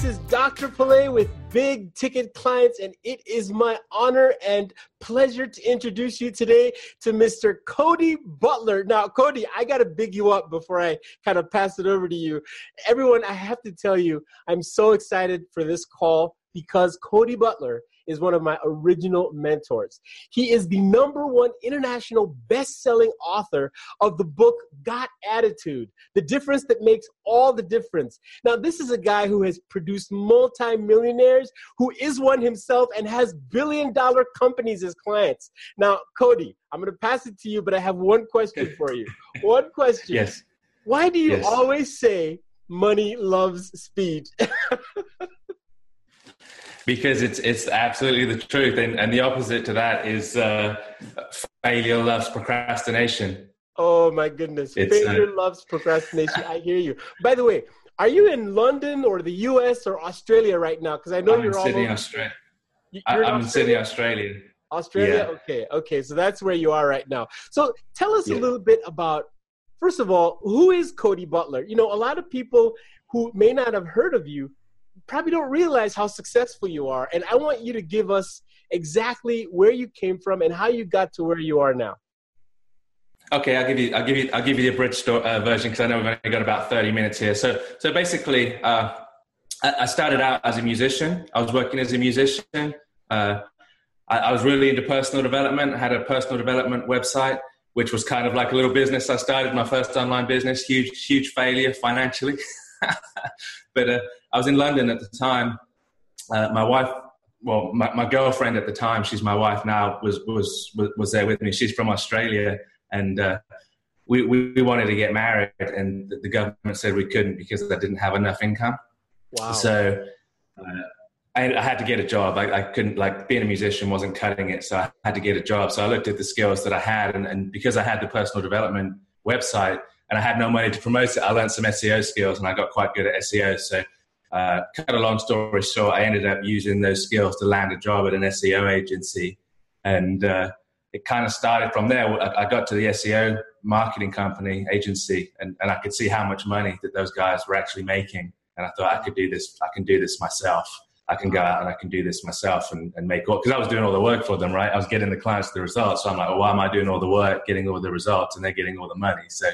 This is Dr. Pillay with Big Ticket Clients, and it is my honor and pleasure to introduce you today to Mr. Cody Butler. Now, Cody, I got to big you up before I kind of pass it over to you. Everyone, I have to tell you, I'm so excited for this call because Cody Butler is one of my original mentors. He is the number one international best selling author of the book Got Attitude The Difference That Makes All the Difference. Now, this is a guy who has produced multimillionaires, who is one himself, and has billion dollar companies as clients. Now, Cody, I'm going to pass it to you, but I have one question for you. One question. Yes. Why do you yes. always say money loves speed? because it's it's absolutely the truth and, and the opposite to that is uh, failure loves procrastination. Oh my goodness it's, uh, failure uh, loves procrastination i hear you. By the way are you in london or the us or australia right now? Because i know I'm you're all in sydney australia i'm in, in sydney australia? Australia. Yeah. okay okay so that's where you are right now. So tell us yeah. a little bit about first of all who is cody butler? You know a lot of people who may not have heard of you probably don't realize how successful you are. And I want you to give us exactly where you came from and how you got to where you are now. Okay, I'll give you, I'll give you, I'll give you the abridged uh, version because I know we've only got about thirty minutes here. So, so basically, uh, I, started out as a musician. I was working as a musician. Uh, I, I, was really into personal development. I had a personal development website, which was kind of like a little business. I started my first online business. Huge, huge failure financially. but uh, I was in London at the time. Uh, my wife, well, my, my, girlfriend at the time, she's my wife now, was was was there with me. She's from Australia, and uh, we, we wanted to get married, and the government said we couldn't because I didn't have enough income. Wow. So. Uh, I, I, had to get a job. I, I, couldn't like being a musician wasn't cutting it, so I had to get a job. So I looked at the skills that I had, and, and because I had the personal development website, and I had no money to promote it. I learned some SEO skills and I got quite good at SEO. So, uh, cut a long story short, I ended up using those skills to land a job at an SEO agency. And uh, it kind of started from there. I, got to the SEO marketing company agency and, and I could see how much money that those guys were actually making. And I thought I could do this, I can do this myself. I can go out and I can do this myself and, and make all, because I was doing all the work for them, right? I was getting the clients the results. So I'm like, well, why am I doing all the work, getting all the results, and they're getting all the money? So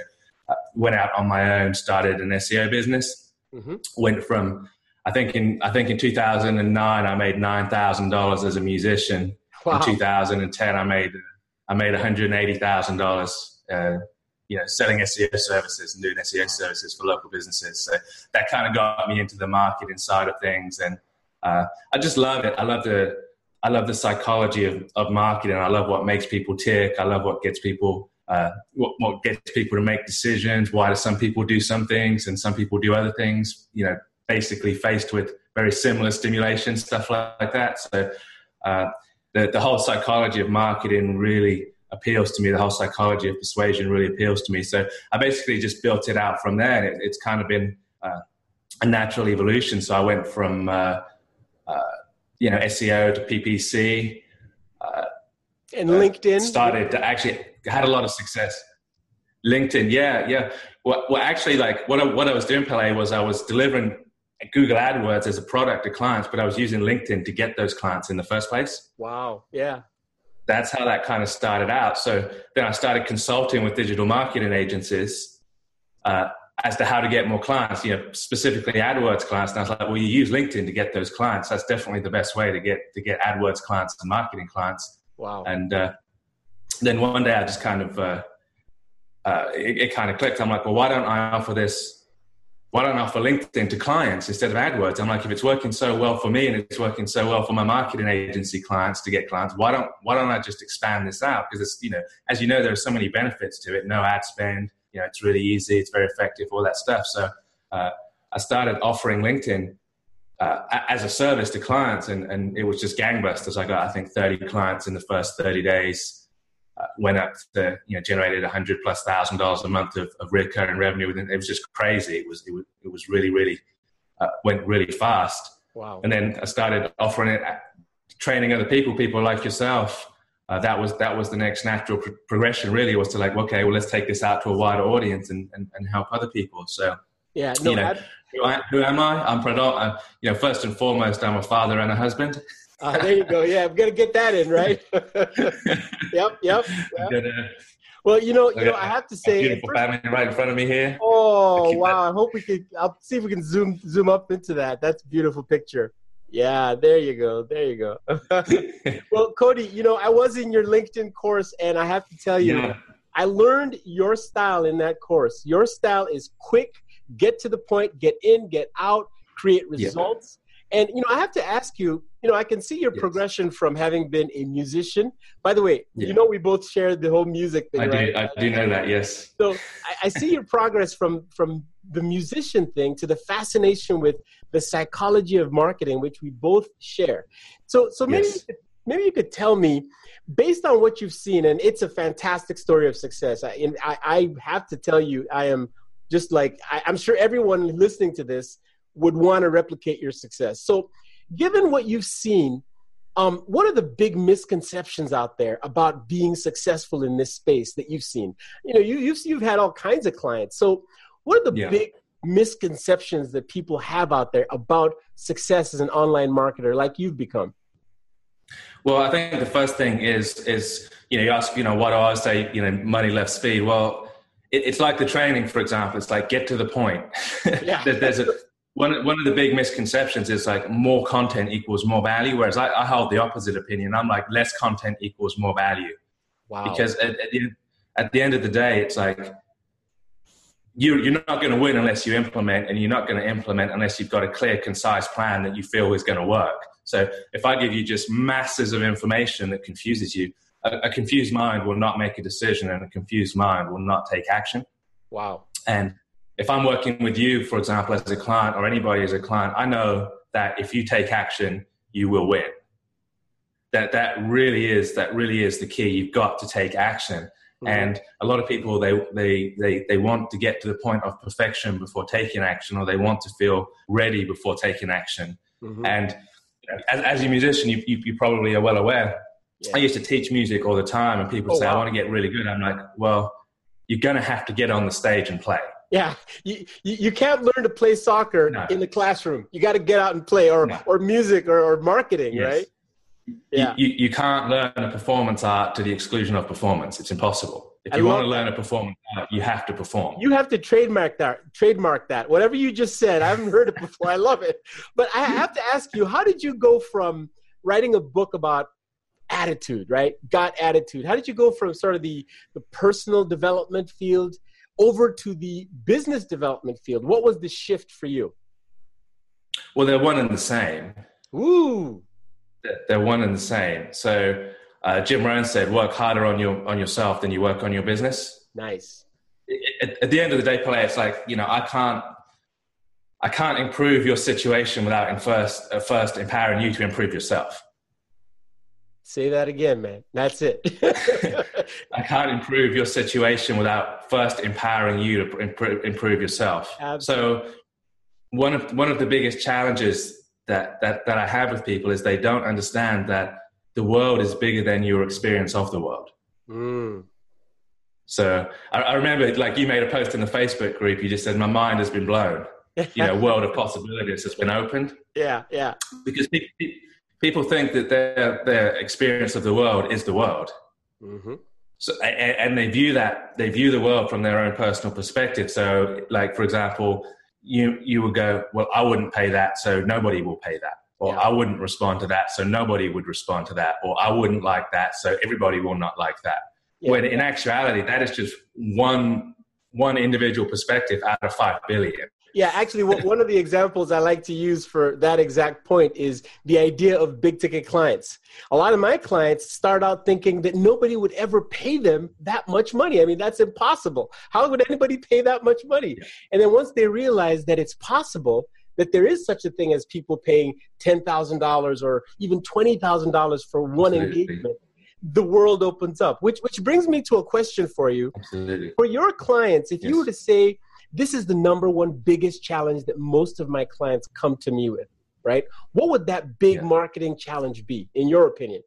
I went out on my own, started an SEO business. Mm-hmm. Went from I think in I think in 2009 I made nine thousand dollars as a musician. Wow. In 2010 I made I made 180 thousand uh, dollars. You know, selling SEO services and doing SEO services for local businesses. So that kind of got me into the marketing side of things, and uh, I just love it. I love the I love the psychology of, of marketing. I love what makes people tick. I love what gets people uh, what, what gets people to make decisions. Why do some people do some things and some people do other things? You know, basically faced with very similar stimulation, stuff like that. So uh, the, the whole psychology of marketing really appeals to me. The whole psychology of persuasion really appeals to me. So I basically just built it out from there. It, it's kind of been uh, a natural evolution. So I went from, uh, uh you know, SEO to PPC. Uh, and LinkedIn? Started to actually had a lot of success. LinkedIn, yeah, yeah. Well, well actually, like what I, what I was doing, Pele, was I was delivering Google AdWords as a product to clients, but I was using LinkedIn to get those clients in the first place. Wow, yeah. That's how that kind of started out. So then I started consulting with digital marketing agencies uh, as to how to get more clients, you know, specifically AdWords clients. And I was like, well, you use LinkedIn to get those clients. That's definitely the best way to get to get AdWords clients and marketing clients. Wow. And uh, then one day I just kind of uh, uh, it, it, kind of clicked. I'm like, well, why don't I offer this? Why don't I offer LinkedIn to clients instead of AdWords? I'm like, if it's working so well for me and it's working so well for my marketing agency clients to get clients, why don't why don't I just expand this out? Because it's you know, as you know, there are so many benefits to it. No ad spend. You know, it's really easy. It's very effective. All that stuff. So uh, I started offering LinkedIn uh, as a service to clients, and, and it was just gangbusters. I got I think 30 clients in the first 30 days uh, went up to you know generated a hundred plus thousand dollars a month of, of recurring revenue. And it was just crazy. It was it was, it was really really uh, went really fast. Wow. And then I started offering it, training other people, people like yourself. Uh, that was that was the next natural pro- progression. Really, was to like, okay, well, let's take this out to a wider audience and, and, and help other people. So yeah, no, you know, who, I, who am I? I'm, I'm, you know, first and foremost, I'm a father and a husband. Uh, there you go. Yeah, I'm gonna get that in right. yep, yep. yep. well, you know, you know, I have to say, beautiful first, family right in front of me here. Oh wow! That. I hope we can. I'll see if we can zoom zoom up into that. That's a beautiful picture. Yeah, there you go. There you go. well, Cody, you know, I was in your LinkedIn course, and I have to tell you, yeah. I learned your style in that course. Your style is quick, get to the point, get in, get out, create results. Yeah. And you know, I have to ask you, you know, I can see your yes. progression from having been a musician. By the way, yeah. you know, we both share the whole music thing, I right? Do, I do know that, yes. So I, I see your progress from from the musician thing to the fascination with the psychology of marketing, which we both share. So, so maybe yes. maybe you could tell me, based on what you've seen, and it's a fantastic story of success. I, I, I have to tell you, I am just like I, I'm sure everyone listening to this would want to replicate your success. So, given what you've seen, um, what are the big misconceptions out there about being successful in this space that you've seen? You know, you, you've you've had all kinds of clients. So, what are the yeah. big misconceptions that people have out there about success as an online marketer like you've become? Well, I think the first thing is is you know you ask you know why do I say you know money left speed. Well, it, it's like the training, for example. It's like get to the point. Yeah. there's a one one of the big misconceptions is like more content equals more value, whereas I, I hold the opposite opinion. I'm like less content equals more value. Wow. Because at, at, the, at the end of the day, it's like you, you're not going to win unless you implement, and you're not going to implement unless you've got a clear, concise plan that you feel is going to work. So if I give you just masses of information that confuses you, a, a confused mind will not make a decision, and a confused mind will not take action. Wow. And if I'm working with you, for example, as a client or anybody as a client, I know that if you take action, you will win. That that really is that really is the key. You've got to take action. Mm-hmm. And a lot of people they, they they they want to get to the point of perfection before taking action, or they want to feel ready before taking action. Mm-hmm. And as, as, a musician, you, you, you probably are well aware. Yeah. I used to teach music all the time, and people oh, say, wow. "I want to get really good." I'm like, "Well, you're going to have to get on the stage and play." Yeah, you, you can't learn to play soccer no. in the classroom. You got to get out and play, or no. or music, or, or marketing, yes. right? yeah. you, you, can't learn a performance art to the exclusion of performance. It's impossible. If you want to learn a performance art, you have to perform. You have to trademark that. Trademark that. Whatever you just said, I haven't heard it before. I love it. But I have to ask you, how did you go from writing a book about attitude, right? Got attitude. How did you go from sort of the the personal development field over to the business development field? What was the shift for you? Well, they're one and the same. Ooh they're one and the same. So uh, Jim Rohn said, "Work harder on your on yourself than you work on your business." Nice. At, at the end of the day, play. It's like you know, I can't, I can't improve your situation without in first uh, first empowering you to improve yourself. Say that again, man. That's it. I can't improve your situation without first empowering you to improve, improve yourself. Absolutely. So, one of one of the biggest challenges that, that, that I have with people is they don't understand that the world is bigger than your experience of the world. Mm. So I, I, remember, like you made a post in the Facebook group. You just said, "My mind has been blown." you know, world of possibilities has been opened. Yeah, yeah. Because people, people think that their their experience of the world is the world. Mm-hmm. So, and, and they view that they view the world from their own personal perspective. So, like for example, you you would go, well, I wouldn't pay that, so nobody will pay that, or yeah. I wouldn't respond to that, so nobody would respond to that, or I wouldn't like that, so everybody will not like that. Yeah. When in actuality, that is just one one individual perspective out of five billion. Yeah, actually, one of the examples I like to use for that exact point is the idea of big ticket clients. A lot of my clients start out thinking that nobody would ever pay them that much money. I mean, that's impossible. How would anybody pay that much money? And then once they realize that it's possible, that there is such a thing as people paying $10,000 or even $20,000 for one Absolutely. engagement, the world opens up. Which, which brings me to a question for you. Absolutely. For your clients, if yes. you were to say, this is the number one biggest challenge that most of my clients come to me with, right? What would that big yeah. marketing challenge be, in your opinion?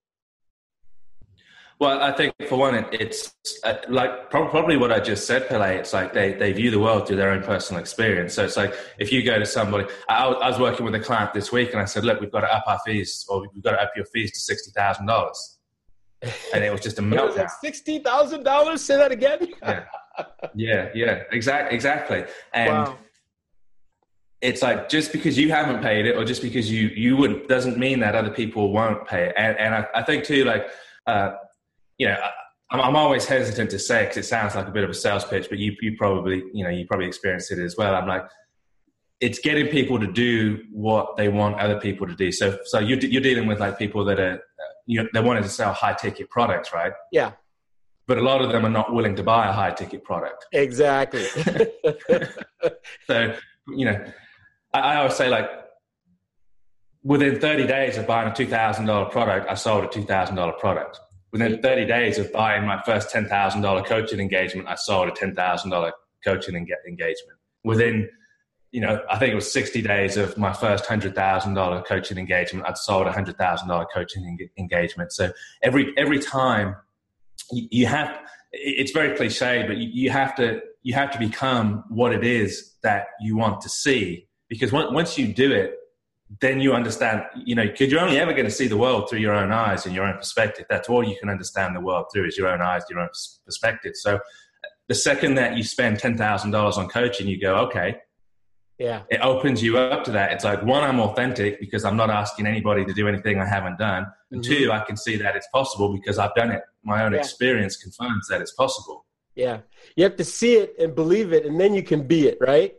Well, I think for one, it's uh, like probably what I just said, Pele. It's like they, they view the world through their own personal experience. So it's like if you go to somebody, I, I was working with a client this week and I said, look, we've got to up our fees or we've got to up your fees to $60,000. And it was just a meltdown. like $60,000? Say that again? yeah. Yeah, yeah, exactly, exactly. And wow. it's like just because you haven't paid it or just because you, you wouldn't, doesn't mean that other people won't pay it. And, and I, I think too, like, uh, you know, I'm, I'm always hesitant to say because it sounds like a bit of a sales pitch, but you, you probably, you know, you probably experienced it as well. I'm like, it's getting people to do what they want other people to do. So, so you're, you're dealing with like people that are, you know, they wanted to sell high ticket products, right? Yeah. But a lot of them are not willing to buy a high ticket product. Exactly. so, you know, I, I always say like, within 30 days of buying a $2,000 product, I sold a $2,000 product within 30 days of buying my first $10,000 coaching engagement, I sold a $10,000 coaching engagement. Within, you know, I think it was 60 days of my first $100,000 coaching engagement, I'd sold a $100,000 coaching engagement. So every, every time you have, it's very cliche, but you have to, you have to become what it is that you want to see because once you do it, then you understand, you know, because you're only ever going to see the world through your own eyes and your own perspective. That's all you can understand the world through is your own eyes, your own perspective. So the second that you spend $10,000 on coaching, you go, okay. Yeah. It opens you up to that. It's like, one, I'm authentic because I'm not asking anybody to do anything I haven't done. And mm-hmm. two, I can see that it's possible because I've done it. My own yeah. experience confirms that it's possible. Yeah. You have to see it and believe it, and then you can be it, right?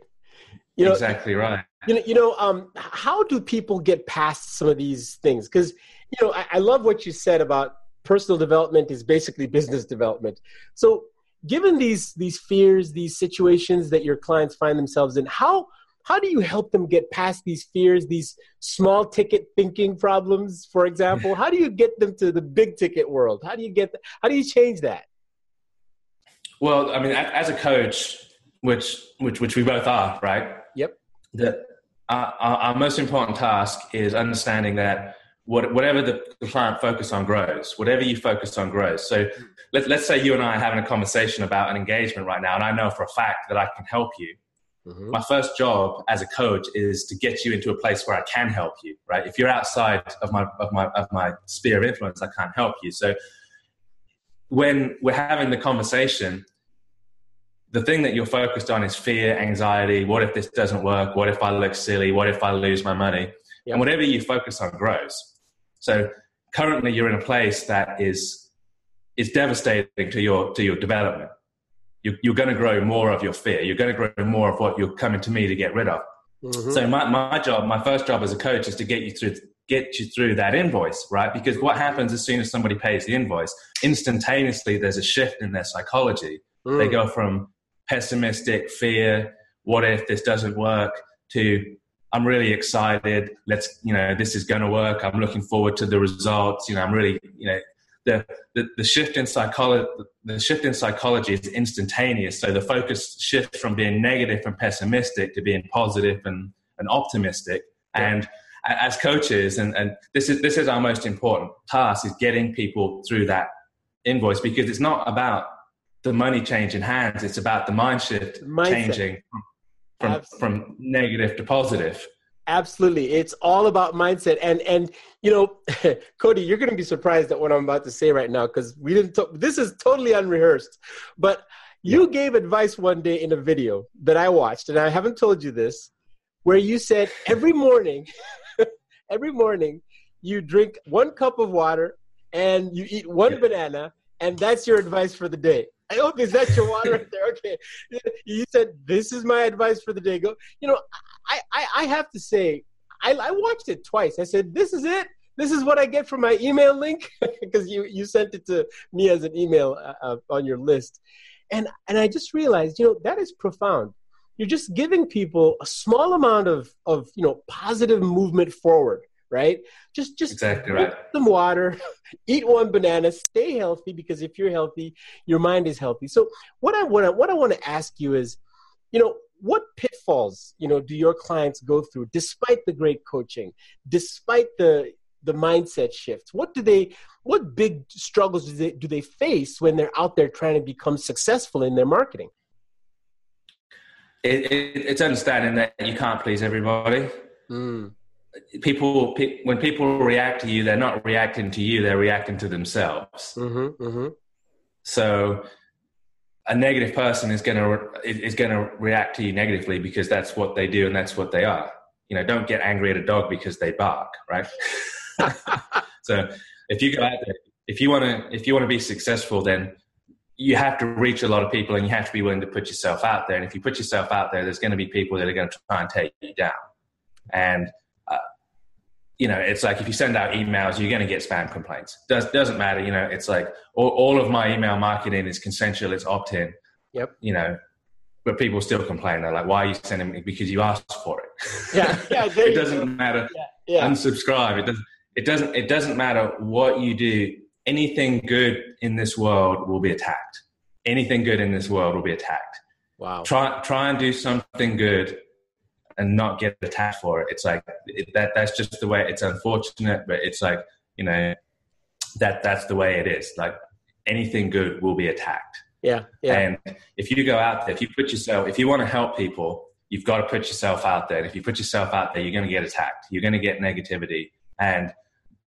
You know, exactly right. You know, you know, um, how do people get past some of these things? Because you know, I, I love what you said about personal development is basically business development. So, given these these fears, these situations that your clients find themselves in, how how do you help them get past these fears, these small ticket thinking problems, for example? How do you get them to the big ticket world? How do you get how do you change that? Well, I mean, as a coach, which which which we both are, right? Yep. That our, our, most important task is understanding that what, whatever the, the client focus on grows, whatever you focus on grows. So let, let's say you and I are having a conversation about an engagement right now, and I know for a fact that I can help you. Mm-hmm. My first job as a coach is to get you into a place where I can help you, right? If you're outside of my, of my, of my sphere of influence, I can't help you. So when we're having the conversation, the thing that you're focused on is fear, anxiety. What if this doesn't work? What if I look silly? What if I lose my money? Yep. And whatever you focus on grows. So currently you're in a place that is is devastating to your to your development. You, you're going to grow more of your fear. You're going to grow more of what you're coming to me to get rid of. Mm-hmm. So my, my job, my first job as a coach is to get you through get you through that invoice, right? Because what happens as soon as somebody pays the invoice, instantaneously there's a shift in their psychology. Mm. They go from pessimistic fear, what if this doesn't work, to I'm really excited. Let's, you know, this is going to work. I'm looking forward to the results. You know, I'm really, you know, the, the, the shift in psychology, the shift in psychology is instantaneous. So the focus shifts from being negative and pessimistic to being positive and, and optimistic. Yeah. And as coaches, and, and this is, this is our most important task is getting people through that invoice because it's not about the money changing hands. It's about the mind shift Mindset. changing from, from negative to positive. Absolutely. It's all about mindset. And, and, you know, Cody, you're going to be surprised at what I'm about to say right now because we didn't talk, this is totally unrehearsed, but you yeah. gave advice one day in a video that I watched, and I haven't told you this, where you said every morning, every morning, you drink one cup of water and you eat one yeah. banana, and that's your advice for the day. I hope is that your water right there? Okay. You said this is my advice for the day. Go. You know, I I, I have to say, I, I watched it twice. I said, this is it. This is what I get from my email link because you you sent it to me as an email uh, uh, on your list, and and I just realized, you know, that is profound. You're just giving people a small amount of of you know positive movement forward right? Just just exactly right. some water, eat one banana, stay healthy because if you're healthy, your mind is healthy. So what I want to what I want to ask you is, you know, what pitfalls you know do your clients go through despite the great coaching, despite the the mindset shifts? What do they what big struggles do they do they face when they're out there trying to become successful in their marketing? It, it, it's understanding that you can't please everybody. Mm. People, pe- when people react to you, they're not reacting to you; they're reacting to themselves. Mm-hmm, mm-hmm. So, a negative person is going to is going to react to you negatively because that's what they do and that's what they are. You know, don't get angry at a dog because they bark, right? so, if you go out there, if you want to, if you want to be successful, then you have to reach a lot of people and you have to be willing to put yourself out there. And if you put yourself out there, there's going to be people that are going to try and take you down. And, you know, it's like if you send out emails, you're going to get spam complaints. Does, doesn't matter. You know, it's like all, all of my email marketing is consensual, it's opt in. Yep. You know, but people still complain. They're like, why are you sending me? Because you asked for it. Yeah. yeah it doesn't matter. Yeah. yeah. Unsubscribe. It doesn't, it doesn't, it doesn't matter what you do anything good in this world will be attacked. Anything good in this world will be attacked. Wow. Try try and do something good and not get attacked for it. It's like it, that. That's just the way. It's unfortunate, but it's like you know that that's the way it is. Like anything good will be attacked. Yeah. Yeah. And if you go out there, if you put yourself, if you want to help people, you've got to put yourself out there. And if you put yourself out there, you're going to get attacked. You're going to get negativity, and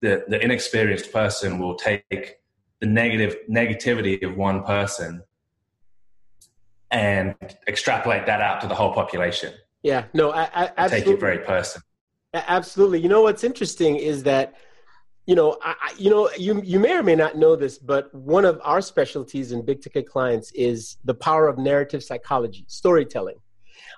the, the inexperienced person will take the negative negativity of one person and extrapolate that out to the whole population. Yeah, no, I, I absolutely. Take it very personal. Absolutely. You know what's interesting is that, you know, I, you know, you you may or may not know this, but one of our specialties in big ticket clients is the power of narrative psychology, storytelling.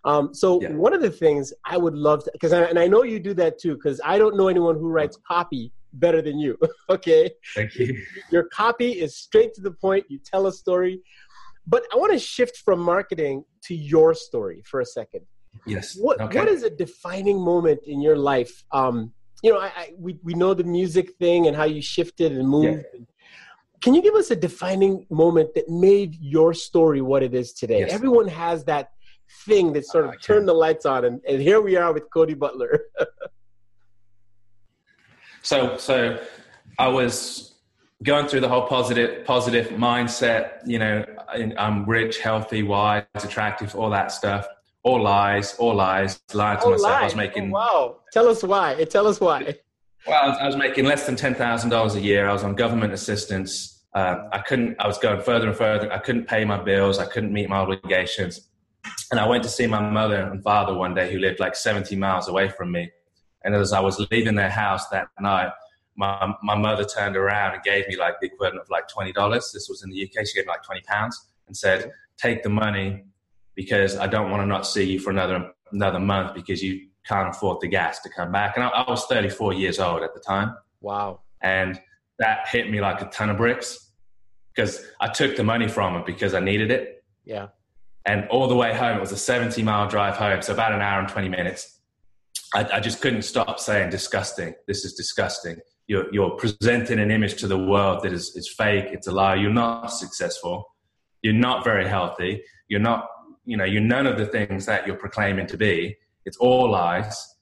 Um, so yeah. one of the things I would love to, because and I know you do that too, because I don't know anyone who writes copy better than you. okay. Thank you. Your copy is straight to the point. You tell a story. But I want to shift from marketing to your story for a second. Yes. What okay. What is a defining moment in your life? Um, you know, I, I, we we know the music thing and how you shifted and moved. Yeah. Can you give us a defining moment that made your story what it is today? Yes. Everyone has that thing that sort of uh, turned the lights on, and, and here we are with Cody Butler. So so I was going through the whole positive positive mindset. You know, I'm rich, healthy, wise, attractive, all that stuff. All lies, all lies. Lying to all myself. Lies. I was making. Oh, wow. Tell us why. Tell us why. Well, I was, making less than ten thousand dollars a year. I was on government assistance. Uh, I couldn't. I was going further and further. I couldn't pay my bills. I couldn't meet my obligations. And I went to see my mother and father one day, who lived like 70 miles away from me. And as I was leaving their house that night, my, my mother turned around and gave me like the equivalent of like $20. This was in the UK. She gave me like 20 pounds and said, take the money because I don't want to not see you for another, another month because you can't afford the gas to come back. And I, I was 34 years old at the time. Wow. And that hit me like a ton of bricks because I took the money from it because I needed it. Yeah. And all the way home, it was a 70 mile drive home. So about an hour and 20 minutes. I, I just couldn't stop saying disgusting. This is disgusting. You're, you're presenting an image to the world that is, is fake. It's a lie. You're not successful. You're not very healthy. You're not, you know, you're none of the things that you're proclaiming to be. It's all lies.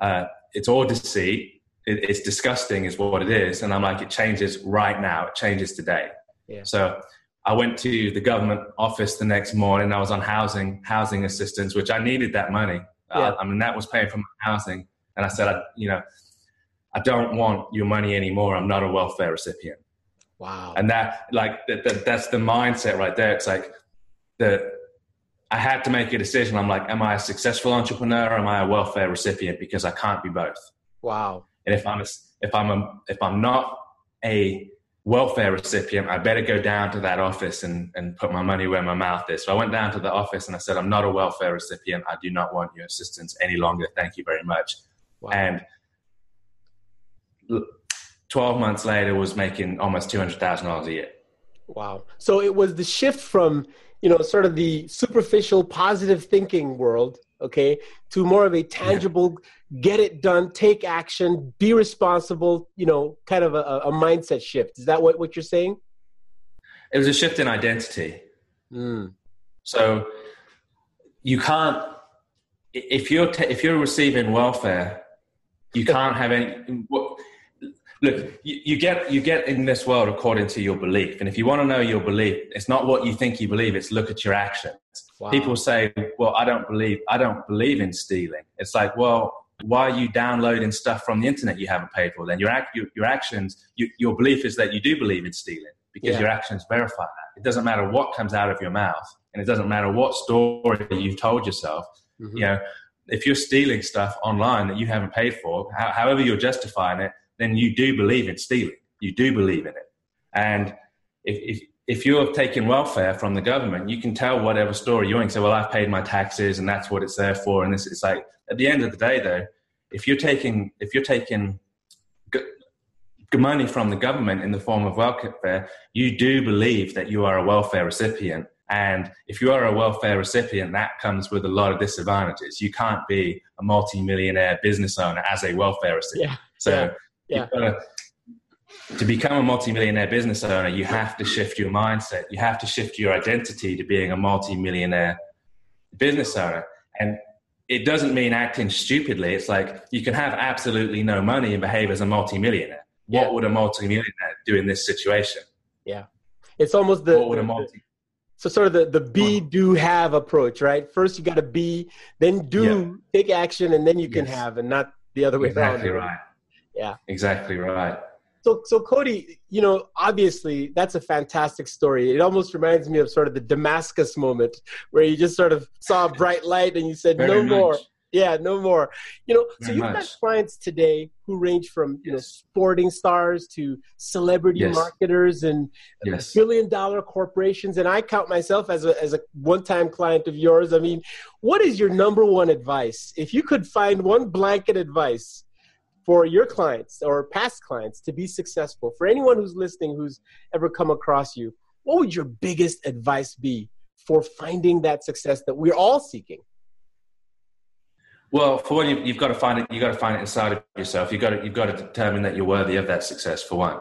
Uh, it's all deceit. It, it's disgusting, is what it is. And I'm like, it changes right now. It changes today. Yeah. So I went to the government office the next morning. I was on housing housing assistance, which I needed that money. Yeah. Uh, I mean, that was paying for my housing. And I said, I, you know, I don't want your money anymore. I'm not a welfare recipient. Wow. And that, like, that, that, that's the mindset right there. It's like the, I had to make a decision. I'm like, am I a successful entrepreneur or am I a welfare recipient? Because I can't be both. Wow. And if I'm a, if I'm a, if I'm not a welfare recipient, I better go down to that office and, and put my money where my mouth is. So I went down to the office and I said, I'm not a welfare recipient. I do not want your assistance any longer. Thank you very much. Wow. And 12 months later was making almost $200,000 a year. Wow. So it was the shift from, you know, sort of the superficial positive thinking world, okay, to more of a tangible, yeah. get it done, take action, be responsible, you know, kind of a, a, mindset shift. Is that what, what you're saying? It was a shift in identity. Mm. So you can't, if you're, if you're receiving welfare, you can't have any, look, you, you, get you get in this world according to your belief, and if you want to know your belief, it's not what you think you believe; it's look at your actions. Wow. People say, "Well, I don't believe I don't believe in stealing." It's like, well, why are you downloading stuff from the internet you haven't paid for? Then your your, your actions, you, your belief is that you do believe in stealing because yeah. your actions verify that. It doesn't matter what comes out of your mouth, and it doesn't matter what story you've told yourself. Mm-hmm. You know, if you're stealing stuff online that you haven't paid for, however you're justifying it, then you do believe in stealing. You do believe in it. And if, if, if you're taking welfare from the government, you can tell whatever story you want. Say, well, I've paid my taxes and that's what it's there for. And this is like, at the end of the day, though, if you're taking, if you're taking money from the government in the form of welfare, you do believe that you are a welfare recipient and if you are a welfare recipient, that comes with a lot of disadvantages. You can't be a multi-millionaire business owner as a welfare recipient. Yeah. So yeah. Yeah. to become a multi-millionaire business owner, you have to shift your mindset. You have to shift your identity to being a multi-millionaire business owner. And it doesn't mean acting stupidly. It's like you can have absolutely no money and behave as a multi-millionaire. What would a multi-millionaire do in this situation? Yeah. It's almost the, what would a multi- so sort of the, the be do have approach right first you got to be then do yeah. take action and then you can yes. have and not the other way exactly around exactly right yeah exactly right so so cody you know obviously that's a fantastic story it almost reminds me of sort of the damascus moment where you just sort of saw a bright light and you said Very no much. more yeah, no more. You know, Very so you've much. got clients today who range from you yes. know sporting stars to celebrity yes. marketers and yes. billion dollar corporations, and I count myself as a as a one time client of yours. I mean, what is your number one advice if you could find one blanket advice? For your clients or past clients to be successful, for anyone who's listening who's ever come across you, what would your biggest advice be for finding that success that we're all seeking? Well, for one, you've got to find it. You've got to find it inside of yourself. You've got to, you've got to determine that you're worthy of that success. For one,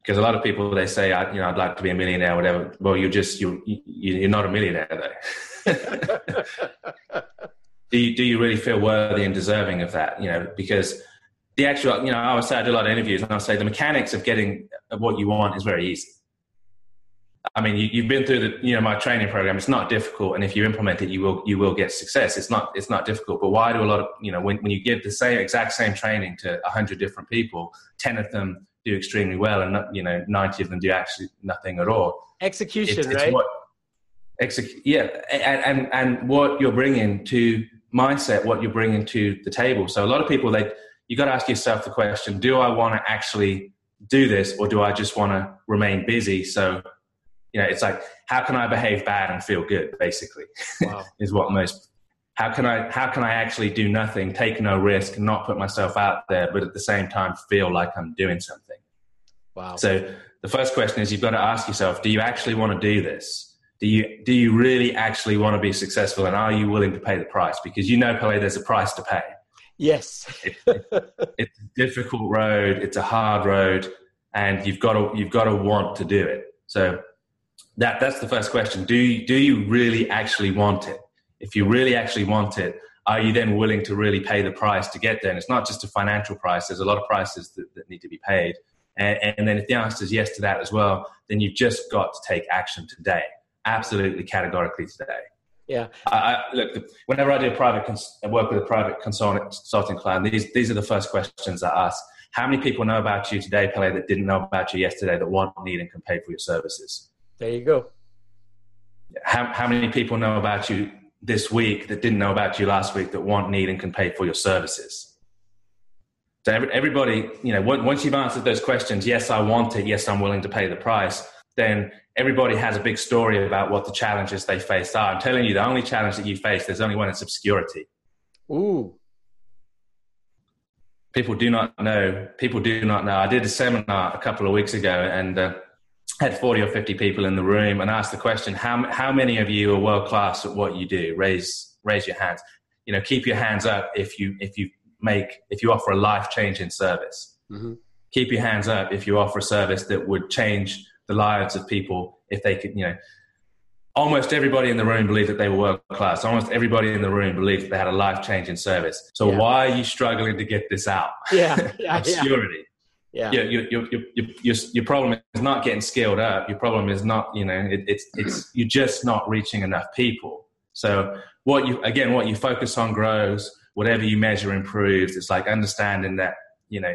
because a lot of people they say, I, you know, I'd like to be a millionaire, whatever. Well, you're just you you're not a millionaire though. do you do you really feel worthy and deserving of that? You know, because the actual, you know, I would say I do a lot of interviews, and I'll say the mechanics of getting what you want is very easy. I mean, you, have been through the, you know, my training program. It's not difficult, and if you implement it, you will, you will get success. It's not, it's not difficult. But why do a lot of, you know, when, when you give the same exact same training to hundred different people, ten of them do extremely well, and you know, ninety of them do actually nothing at all. Execution, right? What, exec- yeah, and, and and what you're bringing to mindset, what you're bringing to the table. So a lot of people, they, you got to ask yourself the question: Do I want to actually do this, or do I just want to remain busy? So you know, it's like, how can I behave bad and feel good? Basically, wow. is what most. How can I? How can I actually do nothing, take no risk, not put myself out there, but at the same time feel like I'm doing something? Wow. So the first question is, you've got to ask yourself: Do you actually want to do this? Do you do you really actually want to be successful, and are you willing to pay the price? Because you know, Pele, there's a price to pay. Yes. it, it, it's a difficult road. It's a hard road, and you've got to you've got to want to do it. So that that's the first question. Do you, do you really actually want it? If you really actually want it, are you then willing to really pay the price to get there? And it's not just a financial price. There's a lot of prices that, that need to be paid. And, and, then if the answer is yes to that as well, then you've just got to take action today. Absolutely, categorically today. Yeah. I, I, look, whenever I do a private cons- work with a private consulting client, these these are the first questions I ask. How many people know about you today, Pele, that didn't know about you yesterday, that want, need, and can pay for your services? There you go. How, how many people know about you this week that didn't know about you last week that want, need, and can pay for your services? So every, everybody, you know, once you've answered those questions, yes, I want it, yes, I'm willing to pay the price, then everybody has a big story about what the challenges they face are. I'm telling you, the only challenge that you face, there's only one, it's obscurity. Ooh. People do not know. People do not know. I did a seminar a couple of weeks ago, and uh, had 40 or 50 people in the room and asked the question how, how many of you are world class at what you do raise raise your hands you know keep your hands up if you if you make if you offer a life changing service mm-hmm. keep your hands up if you offer a service that would change the lives of people if they could you know almost everybody in the room believed that they were world class. Almost everybody in the room believed that they had a life changing service. So yeah. why are you struggling to get this out? Yeah, yeah obscurity. Yeah. Your, your, your, your, your, your problem is not getting scaled up. Your problem is not, you know, it, it's, it's, you're just not reaching enough people. So what you, again, what you focus on grows, whatever you measure improves. It's like understanding that, you know,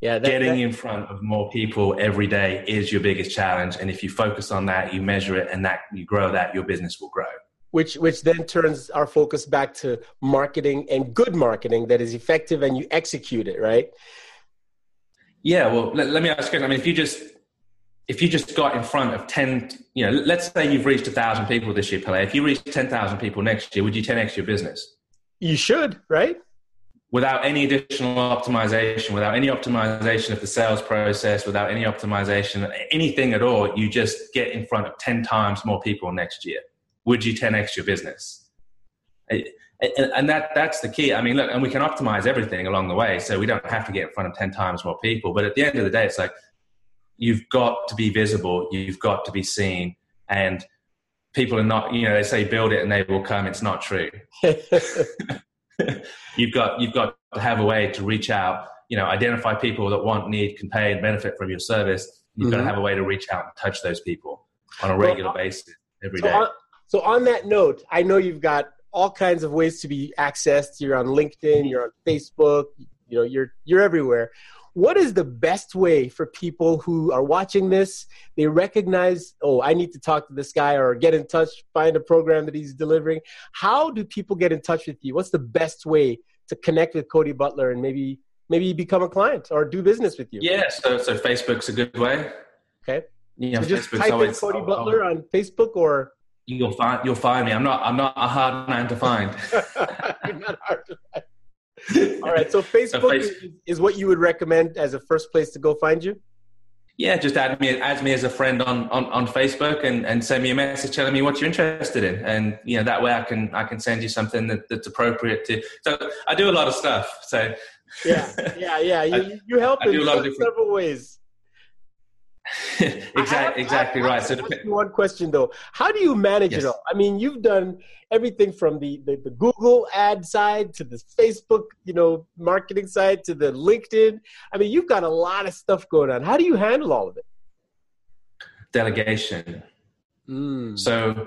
yeah, that, getting that, in front of more people every day is your biggest challenge. And if you focus on that, you measure it and that you grow that, your business will grow which which then turns our focus back to marketing and good marketing that is effective and you execute it right yeah, well, let, let me ask you. I mean, if you just if you just got in front of 10, you know, let's say you've reached a thousand people this year, Pele. If you reach 10,000 people next year, would you 10x your business? You should, right? Without any additional optimization, without any optimization of the sales process, without any optimization, anything at all, you just get in front of 10 times more people next year. Would you 10x your business? and, that that's the key. I mean, look, and we can optimize everything along the way, so we don't have to get in front of ten times more people. But at the end of the day, it's like you've got to be visible, you've got to be seen, and people are not. You know, they say build it and they will come. It's not true. you've got you've got to have a way to reach out. You know, identify people that want, need, can pay, and benefit from your service. You've mm-hmm. got to have a way to reach out and touch those people on a regular well, basis every so day. On, so on that note, I know you've got all kinds of ways to be accessed. You're on LinkedIn, you're on Facebook, you know, you're you're everywhere. What is the best way for people who are watching this? They recognize, oh, I need to talk to this guy or get in touch, find a program that he's delivering. How do people get in touch with you? What's the best way to connect with Cody Butler and maybe maybe become a client or do business with you? Yeah, so so Facebook's a good way. Okay. Yeah, so just Facebook's type in Cody Butler on Facebook or You'll find you'll find me. I'm not I'm not a hard man to find. not hard to find. All right. So Facebook, so is, is, what you would recommend as a first place to go find you. Yeah, just add me add me as a friend on, on, on Facebook and, and send me a message telling me what you're interested in, and you know that way I can I can send you something that, that's appropriate to. So I do a lot of stuff. So yeah, yeah, yeah. You, you help I, in I several ways. exactly, exactly right. So one question though, how do you manage yes. it all? I mean, you've done everything from the, the, the Google ad side to the Facebook, you know, marketing side to the LinkedIn. I mean, you've got a lot of stuff going on. How do you handle all of it? Delegation. Mm. So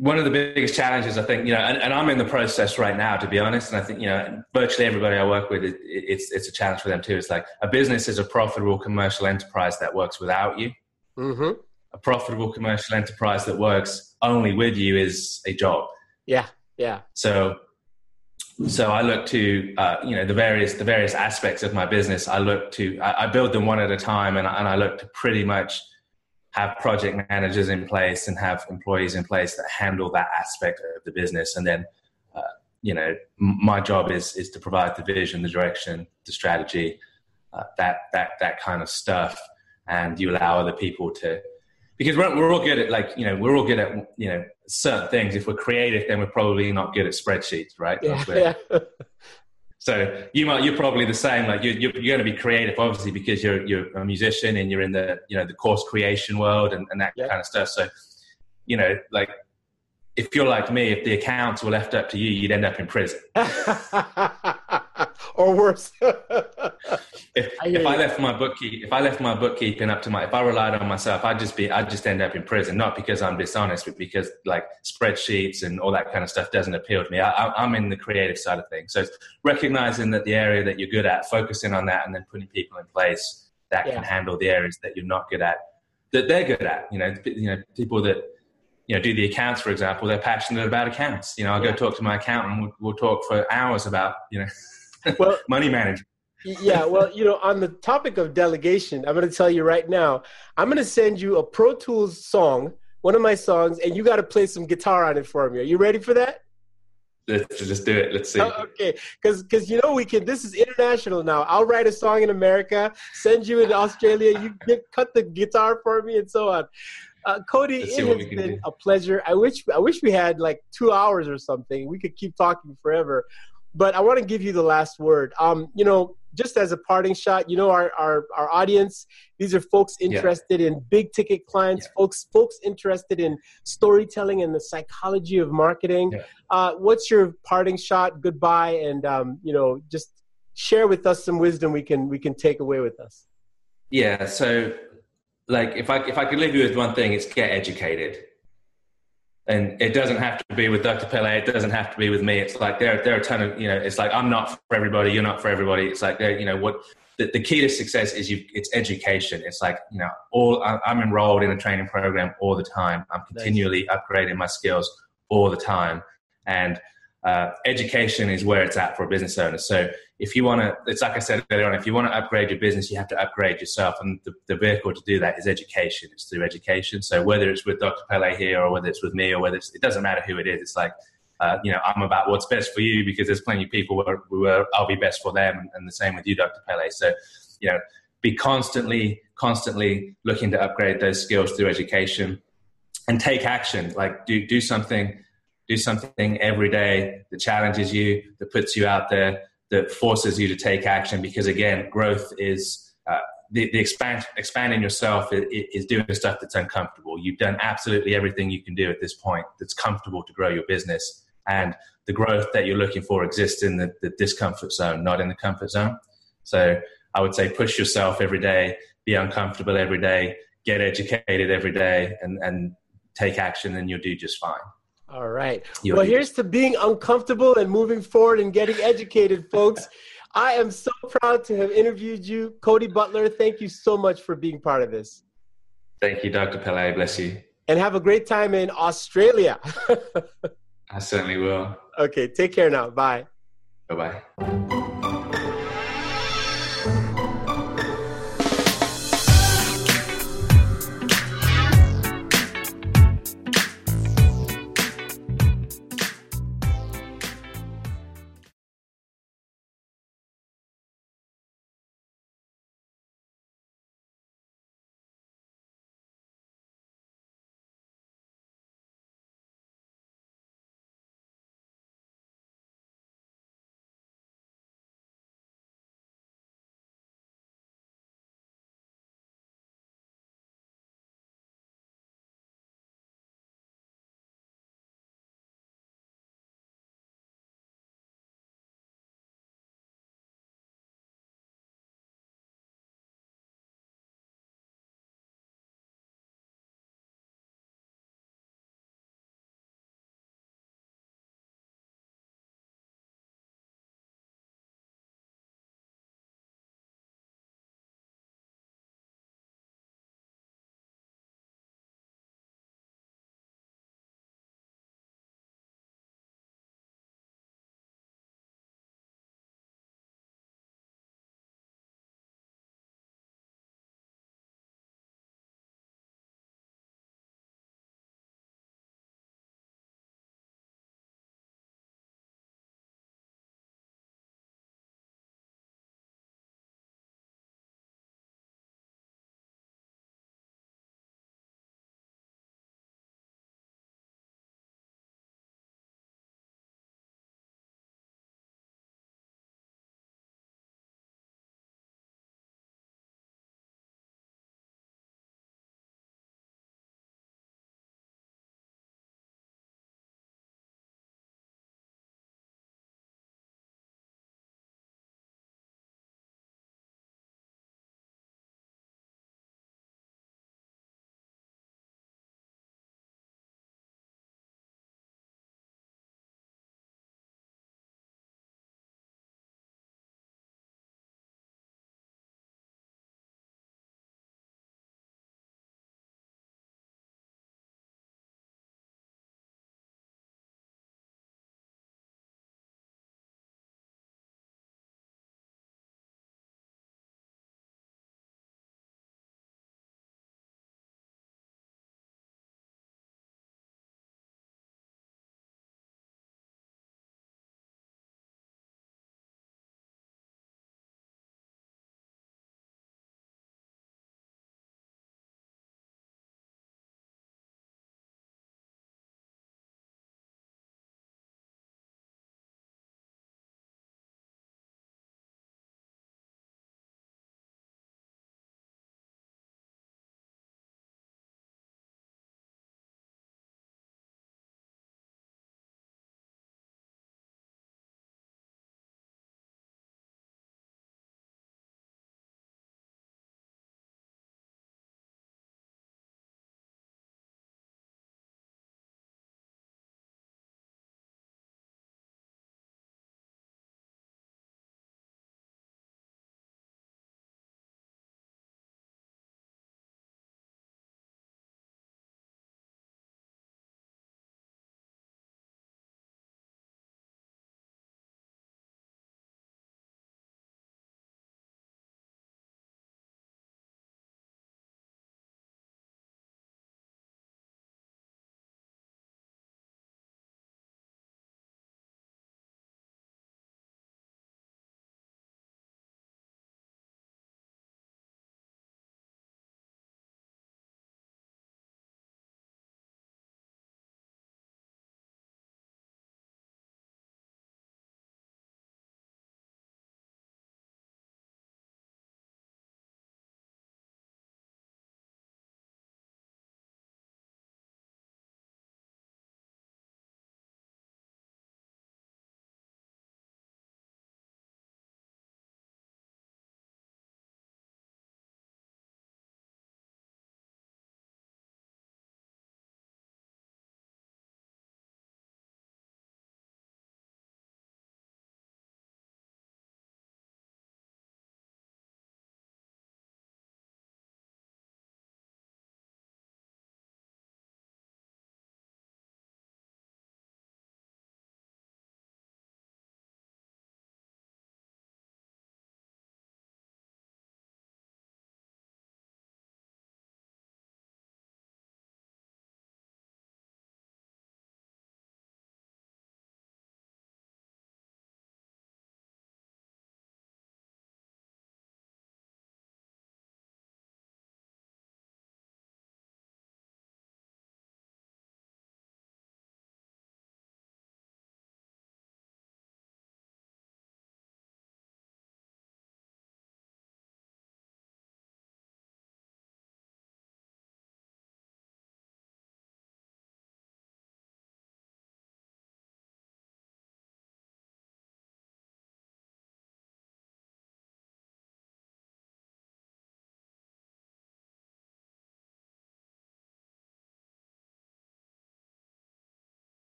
one of the biggest challenges, I think, you know, and, and, I'm in the process right now, to be honest. And I think, you know, virtually everybody I work with, it, it's it's a challenge for them too. It's like a business is a profitable commercial enterprise that works without you. Mm-hmm. A profitable commercial enterprise that works only with you is a job. Yeah, yeah. So, so I look to, uh, you know, the various the various aspects of my business. I look to, I, I build them one at a time, and, and I look to pretty much have project managers in place and have employees in place that handle that aspect of the business. And then uh, you know my job is is to provide the vision the direction the strategy uh, that that that kind of stuff. And you allow other people to because we're, we're all good at like you know we're all good at you know certain things. If we're creative then we're probably not good at spreadsheets right? Yeah, yeah. So you might, you're probably the same. Like you're, you're, you're, going to be creative, obviously, because you're you're a musician and you're in the you know the course creation world and, and that yeah. kind of stuff. So you know, like if you're like me, if the accounts were left up to you, you'd end up in prison. or worse. if, I, if I left my bookkeep, if I left my bookkeeping up to my, if I relied on myself, I'd just be, I'd just end up in prison. Not because I'm dishonest, but because like spreadsheets and all that kind of stuff doesn't appeal to me. I, am in the creative side of things. So recognizing that the area that you're good at, focusing on that, and then putting people in place that yeah. can handle the areas that you're not good at, that they're good at. You know, you know, people that you know do the accounts, for example, they're passionate about accounts. You know, I'll yeah. go talk to my accountant. We'll, we'll talk for hours about you know well, money management. yeah, well, you know, on the topic of delegation, I'm going to tell you right now, I'm going to send you a Pro Tools song, one of my songs, and you got to play some guitar on it for me. Are you ready for that? Let's just do it. Let's see. Oh, okay, because because you know we can. This is international now. I'll write a song in America, send you in Australia. You get, cut the guitar for me, and so on. Uh, Cody, it has been a pleasure. I wish I wish we had like two hours or something. We could keep talking forever. But I want to give you the last word. Um, you know, just as a parting shot, you know, our our, our audience, these are folks interested yeah. in big ticket clients, yeah. folks folks interested in storytelling and the psychology of marketing. Yeah. Uh, what's your parting shot? Goodbye, and um, you know, just share with us some wisdom we can we can take away with us. Yeah. So, like, if I if I could leave you with one thing, it's get educated and it doesn't have to be with Dr. Pele. It doesn't have to be with me. It's like there, there are a ton of, you know, it's like I'm not for everybody. You're not for everybody. It's like, uh, you know, what the, the key to success is you, it's education. It's like, you know, all I'm enrolled in a training program all the time. I'm continually upgrading my skills all the time. And uh, education is where it's at for a business owner. So if you want to, it's like I said earlier on, if you want to upgrade your business, you have to upgrade yourself. And the, the, vehicle to do that is education. It's through education. So whether it's with Dr. Pele here or whether it's with me or whether it doesn't matter who it is. It's like, uh, you know, I'm about what's best for you because there's plenty of people where, where I'll be best for them. And the same with you, Dr. Pele. So, you know, be constantly, constantly looking to upgrade those skills through education and take action. Like do, do something, do something every day that challenges you, that puts you out there that forces you to take action because again growth is uh, the, the expand, expanding yourself is, is, doing stuff that's uncomfortable. You've done absolutely everything you can do at this point that's comfortable to grow your business. And the growth that you're looking for exists in the, the discomfort zone not in the comfort zone. So i would say push yourself every day be uncomfortable every day get educated every day and, and take action and you'll do just fine all right. you well, here's to being uncomfortable and moving forward and getting educated, folks. I am so proud to have interviewed you, Cody Butler. Thank you so much for being part of this. Thank you, Dr. Pele. Bless you. And have a great time in Australia. I certainly will. Okay, take care now. Bye. Bye bye.